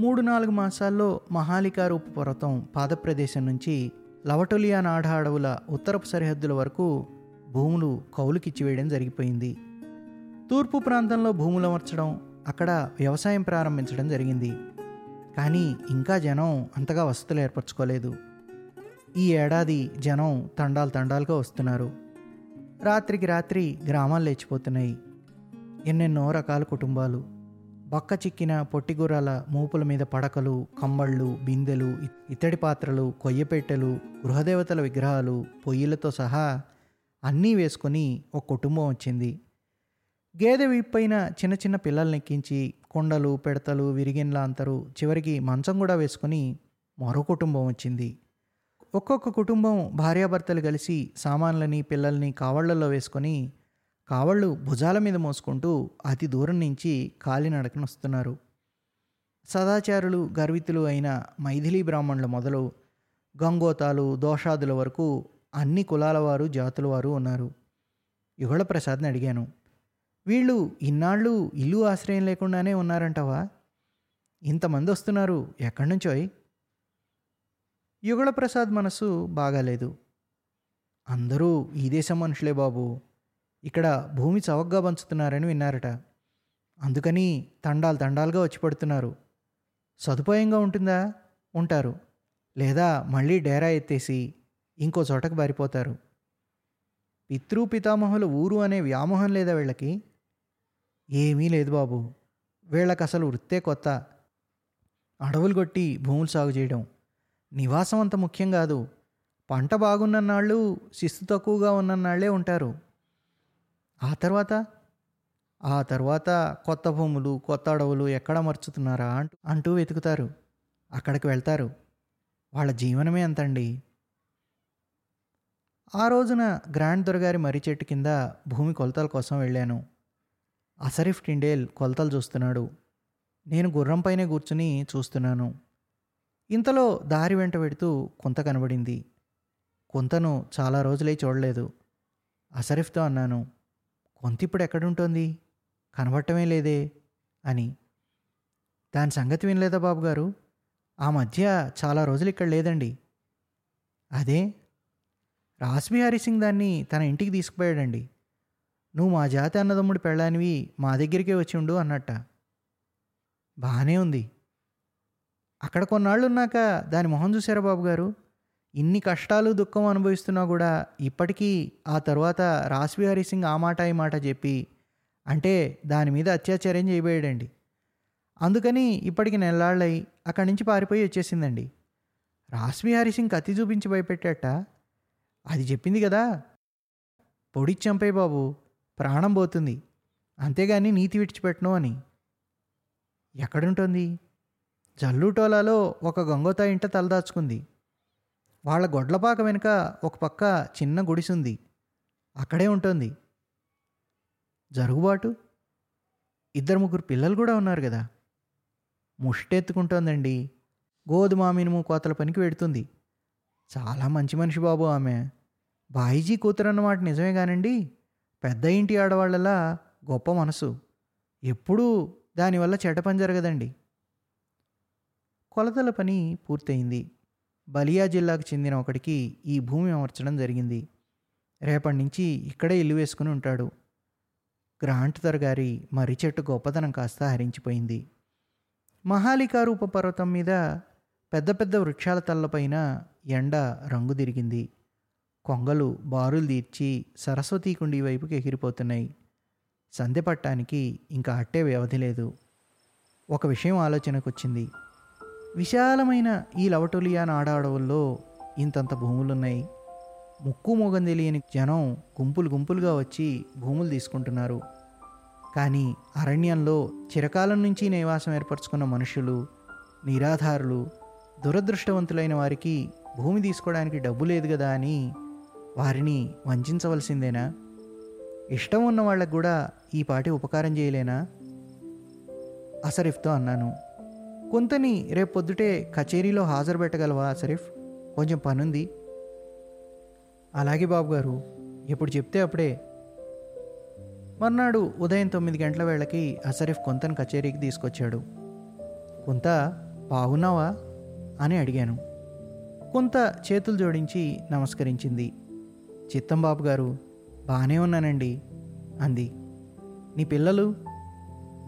మూడు నాలుగు మాసాల్లో మహాలికారూప పర్వతం పాదప్రదేశం నుంచి లవటొలియా నాడ అడవుల ఉత్తరపు సరిహద్దుల వరకు భూములు కౌలుకిచ్చివేయడం జరిగిపోయింది. తూర్పు ప్రాంతంలో భూములు అమర్చడం అక్కడ వ్యవసాయం ప్రారంభించడం జరిగింది. కానీ ఇంకా జనం అంతగా వసతులు ఏర్పరచుకోలేదు. ఈ ఏడాది జనం తండాలు తండాలుగా వస్తున్నారు. రాత్రికి రాత్రి గ్రామాలు లేచిపోతున్నాయి. ఎన్నెన్నో రకాల కుటుంబాలు. బక్క చిక్కిన పొట్టిగుర్రాల మూపుల మీద పడకలు కమ్మళ్ళు బిందెలు ఇత్తడి పాత్రలు కొయ్యపెట్టెలు గృహదేవతల విగ్రహాలు పొయ్యిలతో సహా అన్నీ వేసుకొని ఒక కుటుంబం వచ్చింది. గేదె విప్పైన చిన్న చిన్న పిల్లల్ని ఎక్కించి కొండలు పెడతలు విరిగిన్ల అంతరు చివరికి మంచం కూడా వేసుకొని మరో కుటుంబం వచ్చింది. ఒక్కొక్క కుటుంబం భార్యాభర్తలు కలిసి సామాన్లని పిల్లల్ని కావళ్ళలో వేసుకొని కావళ్ళు భుజాల మీద మోసుకుంటూ అతి దూరం నుంచి కాలినడకన వస్తున్నారు. సదాచారులు గర్వితులు అయిన మైథిలీ బ్రాహ్మణుల మొదలు గంగోతాలు దోషాదుల వరకు అన్ని కులాల వారు జాతుల వారు ఉన్నారు. యుగళ ప్రసాద్ని అడిగాను వీళ్ళు ఇన్నాళ్ళు ఇల్లు ఆశ్రయం లేకుండానే ఉన్నారంటవా? ఇంతమంది వస్తున్నారు ఎక్కడి నుంచోయ్ యుగళ ప్రసాద్ మనసు బాగాలేదు. అందరూ ఈ దేశం మనుషులే బాబు. ఇక్కడ భూమి చవకగా పంచుతున్నారని విన్నారట. అందుకని తండాలు తండాలుగా వచ్చి పడుతున్నారు. సదుపాయంగా ఉంటుందా? ఉంటారు. లేదా మళ్ళీ డేరా ఎత్తేసి ఇంకో చోటకు బారిపోతారు పితృ పితామహుల ఊరు అనే వ్యామోహం లేదా వీళ్ళకి? ఏమీ లేదు బాబు. వీళ్ళకి అసలు వృత్తే కొత్త. అడవులు కొట్టి భూములు సాగు చేయడం. నివాసం అంత ముఖ్యం కాదు. పంట బాగున్నన్నాళ్ళు శిస్తు తక్కువగా ఉన్నన్నాళ్ళే ఉంటారు. ఆ తర్వాత? ఆ తర్వాత కొత్త భూములు కొత్త అడవులు ఎక్కడ మర్చుతున్నారా అంటూ అంటూ వెతుకుతారు. అక్కడికి వెళ్తారు. వాళ్ళ జీవనమే అంతండి. ఆ రోజున గ్రాండ్ దొరగారి మర్రి చెట్టు కింద భూమి కొలతల కోసం వెళ్ళాను. అసరిఫ్ టిండేల్ కొలతలు చూస్తున్నాడు. నేను గుర్రంపైనే కూర్చుని చూస్తున్నాను. ఇంతలో దారి వెంట పెడుతూ కొంత కనబడింది. కొంతను చాలా రోజులై చూడలేదు. అసరిఫ్తో అన్నాను కొంత ఇప్పుడు ఎక్కడుంటోంది? కనబట్టమే లేదే అని. దాని సంగతి వినలేదా బాబు గారు? ఆ మధ్య చాలా రోజులు ఇక్కడ లేదండి. అదే? రాస్బిహారీ సింగ్ దాన్ని తన ఇంటికి తీసుకుపోయాడండి. నువ్వు మా జాతి అన్నదమ్ముడు పెళ్ళానివి మా దగ్గరికే వచ్చి ఉండు అన్నట్ట. బాగానే ఉంది. అక్కడ కొన్నాళ్ళు ఉన్నాక దాని మొహం చూసారా బాబు గారు? ఇన్ని కష్టాలు దుఃఖం అనుభవిస్తున్నా కూడా ఇప్పటికీ ఆ తర్వాత రాస్బిహారీ సింగ్ ఆ మాట ఈ మాట చెప్పి అంటే దాని మీద అత్యాచారం చేయబోయాడండి. అందుకని ఇప్పటికి నెలాళ్ళై అక్కడి నుంచి పారిపోయి వచ్చేసిందండి. రాస్బిహారీ సింగ్ కత్తి చూపించి భయపెట్టాట. అది చెప్పింది కదా పొడి చంపే బాబు ప్రాణం పోతుంది. అంతేగాని నీతి విడిచిపెట్టను అని. ఎక్కడుంటుంది? జల్లుటోలాలో ఒక గంగోతా ఇంట తలదాచుకుంది. వాళ్ళ గొడ్లపాక వెనుక ఒక పక్క చిన్న గుడిసుంది. అక్కడే ఉంటుంది. జరుగుబాటు? ఇద్దరు ముగ్గురు పిల్లలు కూడా ఉన్నారు కదా ముష్టెత్తుకుంటోందండి. గోధుమ మినుము కోతల పనికి వెడుతుంది. చాలా మంచి మనిషి బాబు ఆమె. బాయిజీ కూతురన్నమాట నిజమే కానండి పెద్ద ఇంటి ఆడవాళ్ళలా గొప్ప మనసు. ఎప్పుడూ దానివల్ల చెడ్డ పని జరగదండి. కొలతల పని పూర్తయింది. బలియా జిల్లాకు చెందిన ఒకడికి ఈ భూమి అమర్చడం జరిగింది. రేపటి నుంచి ఇక్కడే ఇల్లు వేసుకుని ఉంటాడు. గ్రాంట్ గారి మర్రి చెట్టు గొప్పతనం కాస్త హరించిపోయింది. మహాలికారూప పర్వతం మీద పెద్ద పెద్ద వృక్షాల తల్లపైన ఎండ రంగు తిరిగింది. కొంగలు బారులు తీర్చి సరస్వతీ కుండి వైపుకి ఎగిరిపోతున్నాయి. సంధ్య పట్టానికి ఇంకా అట్టే వ్యవధి లేదు. ఒక విషయం ఆలోచనకు వచ్చింది విశాలమైన ఈ లవటోలియా నాడాడవుల్లో ఇంతంత భూములున్నాయి. ముక్కు మొగం తెలియని జనం గుంపులు గుంపులుగా వచ్చి భూములు తీసుకుంటున్నారు. కానీ అరణ్యంలో చిరకాలం నుంచి నివాసం ఏర్పరచుకున్న మనుషులు నిరాధారులు దురదృష్టవంతులైన వారికి భూమి తీసుకోవడానికి డబ్బు లేదు కదా అని వారిని వంచవలసిందేనా? ఇష్టం ఉన్న వాళ్ళకు కూడా ఈ పాటి ఉపకారం చేయలేనా? అసరిఫ్తో అన్నాను. కొంతని రేపు పొద్దుటే కచేరీలో హాజరు పెట్టగలవా అసరిఫ్ కొంచెం పనుంది. అలాగే బాబు గారు ఎప్పుడు చెప్తే అప్పుడే. మర్నాడు ఉదయం తొమ్మిది గంటల వేళకి అసరిఫ్ కొంతను కచేరీకి తీసుకొచ్చాడు. కొంత బాగున్నావా? అని అడిగాను. కొంత చేతులు జోడించి నమస్కరించింది. చిత్తంబాబు గారు బాగానే ఉన్నానండి అంది. నీ పిల్లలు?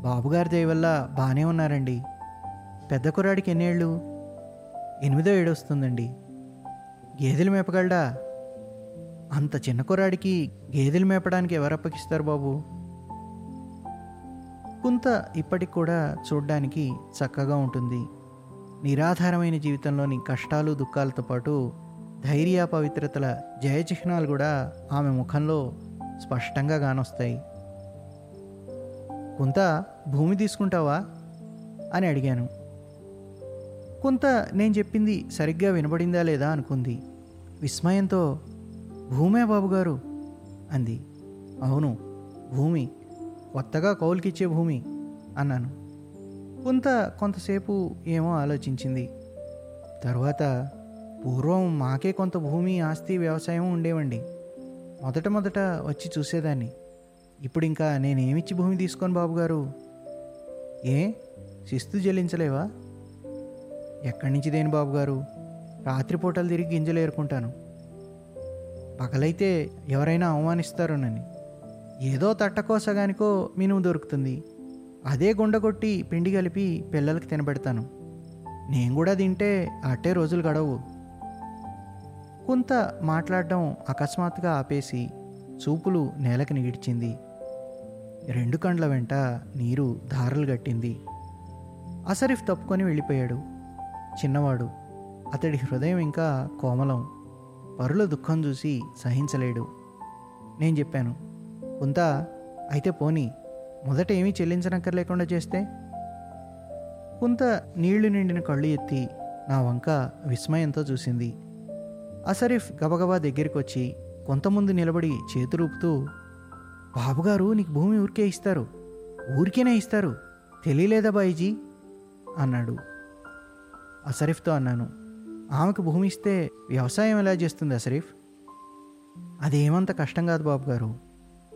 బాబుగారి దయ వల్ల బాగానే ఉన్నారండి పెద్ద కుర్రాడికి ఎన్నేళ్ళు? ఎనిమిదో ఏడు వస్తుందండి గేదెలు మేపగలడా? అంత చిన్న కుర్రాడికి గేదెలు మేపడానికి ఎవరు అప్పగిస్తారు బాబు? కుంత ఇప్పటికి కూడా చూడ్డానికి చక్కగా ఉంటుంది. నిరాధారమైన జీవితంలోని కష్టాలు దుఃఖాలతో పాటు ధైర్య పవిత్రతల జయచిహ్నాలు కూడా ఆమె ముఖంలో స్పష్టంగా గానొస్తాయి. కుంత భూమి తీసుకుంటావా? అని అడిగాను. కొంత నేను చెప్పింది సరిగ్గా వినబడిందా లేదా అనుకుంది. విస్మయంతో భూమే బాబుగారు అంది. అవును భూమి. కొత్తగా కౌలుకిచ్చే భూమి అన్నాను. కొంత కొంతసేపు ఏమో ఆలోచించింది. తర్వాత పూర్వం మాకే కొంత భూమి ఆస్తి వ్యవసాయం ఉండేవండి. మొదట మొదట వచ్చి చూసేదాన్ని. ఇప్పుడు ఇంకా నేనేమిచ్చి భూమి తీసుకొని బాబుగారు ఏ? శిస్తు చెల్లించలేవా ఎక్కడి నుంచి దేని బాబుగారు రాత్రిపూటలు తిరిగి గింజలు ఏరుకుంటాను. పగలైతే ఎవరైనా అవమానిస్తారోనని ఏదో తట్టకోసగానికో మినుము దొరుకుతుంది. అదే గుండగొట్టి పిండి కలిపి పిల్లలకి తినబెడతాను. నేను కూడా తింటే అట్టే రోజులు గడవు. కొంత మాట్లాడడం అకస్మాత్తుగా ఆపేసి చూపులు నేలకి నిగిడ్చింది. రెండు కండ్ల వెంట నీరు ధారలు గట్టింది అసరిఫ్ తప్పుకొని వెళ్ళిపోయాడు. చిన్నవాడు. అతడి హృదయం ఇంకా కోమలం. పరుల దుఃఖం చూసి సహించలేడు. నేను చెప్పాను కొంత అయితే పోనీ మొదట ఏమీ చెల్లించనక్కర్లేకుండా చేస్తే? కొంత నీళ్ళు నిండిన కళ్ళు ఎత్తి నా వంక విస్మయంతో చూసింది. అసరిఫ్ గబగబా దగ్గరికి వచ్చి కొంతమంది నిలబడి చేతురూపుతూ బాబుగారు నీకు భూమి ఊరికే ఇస్తారు. ఊరికేనే ఇస్తారు. తెలియలేదా బాయిజీ? అన్నాడు. అసరిఫ్తో అన్నాను ఆమెకు భూమి ఇస్తే వ్యవసాయం ఎలా చేస్తుంది అసరిఫ్ అదేమంత కష్టం కాదు బాబు గారు.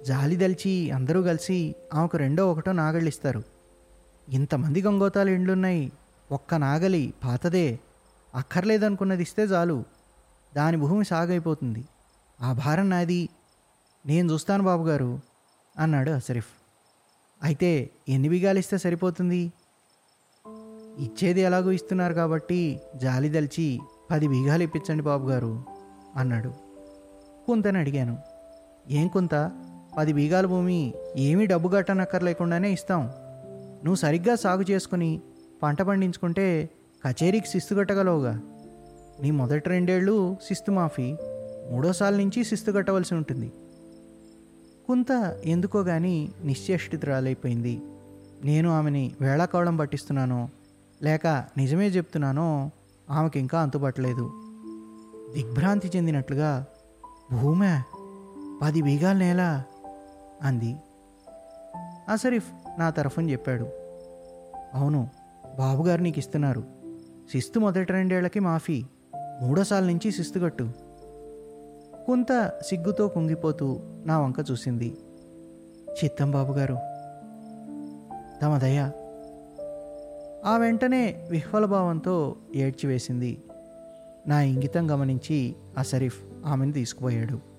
జాలి దలిచి అందరూ కలిసి ఆమెకు రెండో ఒకటో నాగళ్ళు ఇస్తారు. ఇంతమంది గంగోతాలు ఇండ్లున్నాయి ఒక్క నాగలి పాతదే. అక్కర్లేదనుకున్నది ఇస్తే చాలు. దాని భూమి సాగైపోతుంది. ఆ భారం నాది. నేను చూస్తాను బాబుగారు అన్నాడు అసరిఫ్ అయితే ఎన్ని బిగాలిస్తే సరిపోతుంది? ఇచ్చేది ఎలాగో ఇస్తున్నారు కాబట్టి జాలి దలిచి పది బీగాలు ఇప్పించండి బాబుగారు అన్నాడు. కొంతని అడిగాను. ఏం కుంత? పది బీగాల భూమి ఏమీ డబ్బు కట్టనక్కర్లేకుండానే ఇస్తాం. నువ్వు సరిగ్గా సాగు చేసుకుని పంట పండించుకుంటే కచేరీకి శిస్తు కట్టగలవుగా. నీ మొదటి రెండేళ్ళు శిస్తు మాఫీ మూడోసార్లు నుంచి శిస్తు కట్టవలసి ఉంటుంది. కుంత ఎందుకో గాని నిశ్చేష్టితురాలైపోయింది. నేను ఆమెని వేళాకోళం పట్టిస్తున్నానో లేక నిజమే చెప్తున్నానో ఆమెకి ఇంకా అంతుపట్టలేదు. దిగ్భ్రాంతి చెందినట్లుగా భూమే పది బీగాల నేల అంది. అసరిఫ్ నా తరఫున చెప్పాడు. అవును బాబుగారు నీకు ఇస్తున్నారు. శిస్తు మొదటి రెండేళ్ళకి మాఫీ మూడోసార్ల నుంచి శిస్తు కట్టు. కొంత సిగ్గుతో కుంగిపోతూ నా వంక చూసింది. చిత్తం బాబుగారు తమ దయ ఆ వెంటనే విహ్వలభావంతో ఏడ్చివేసింది. నా ఇంగితం గమనించి అసరిఫ్ ఆమెను తీసుకుపోయాడు.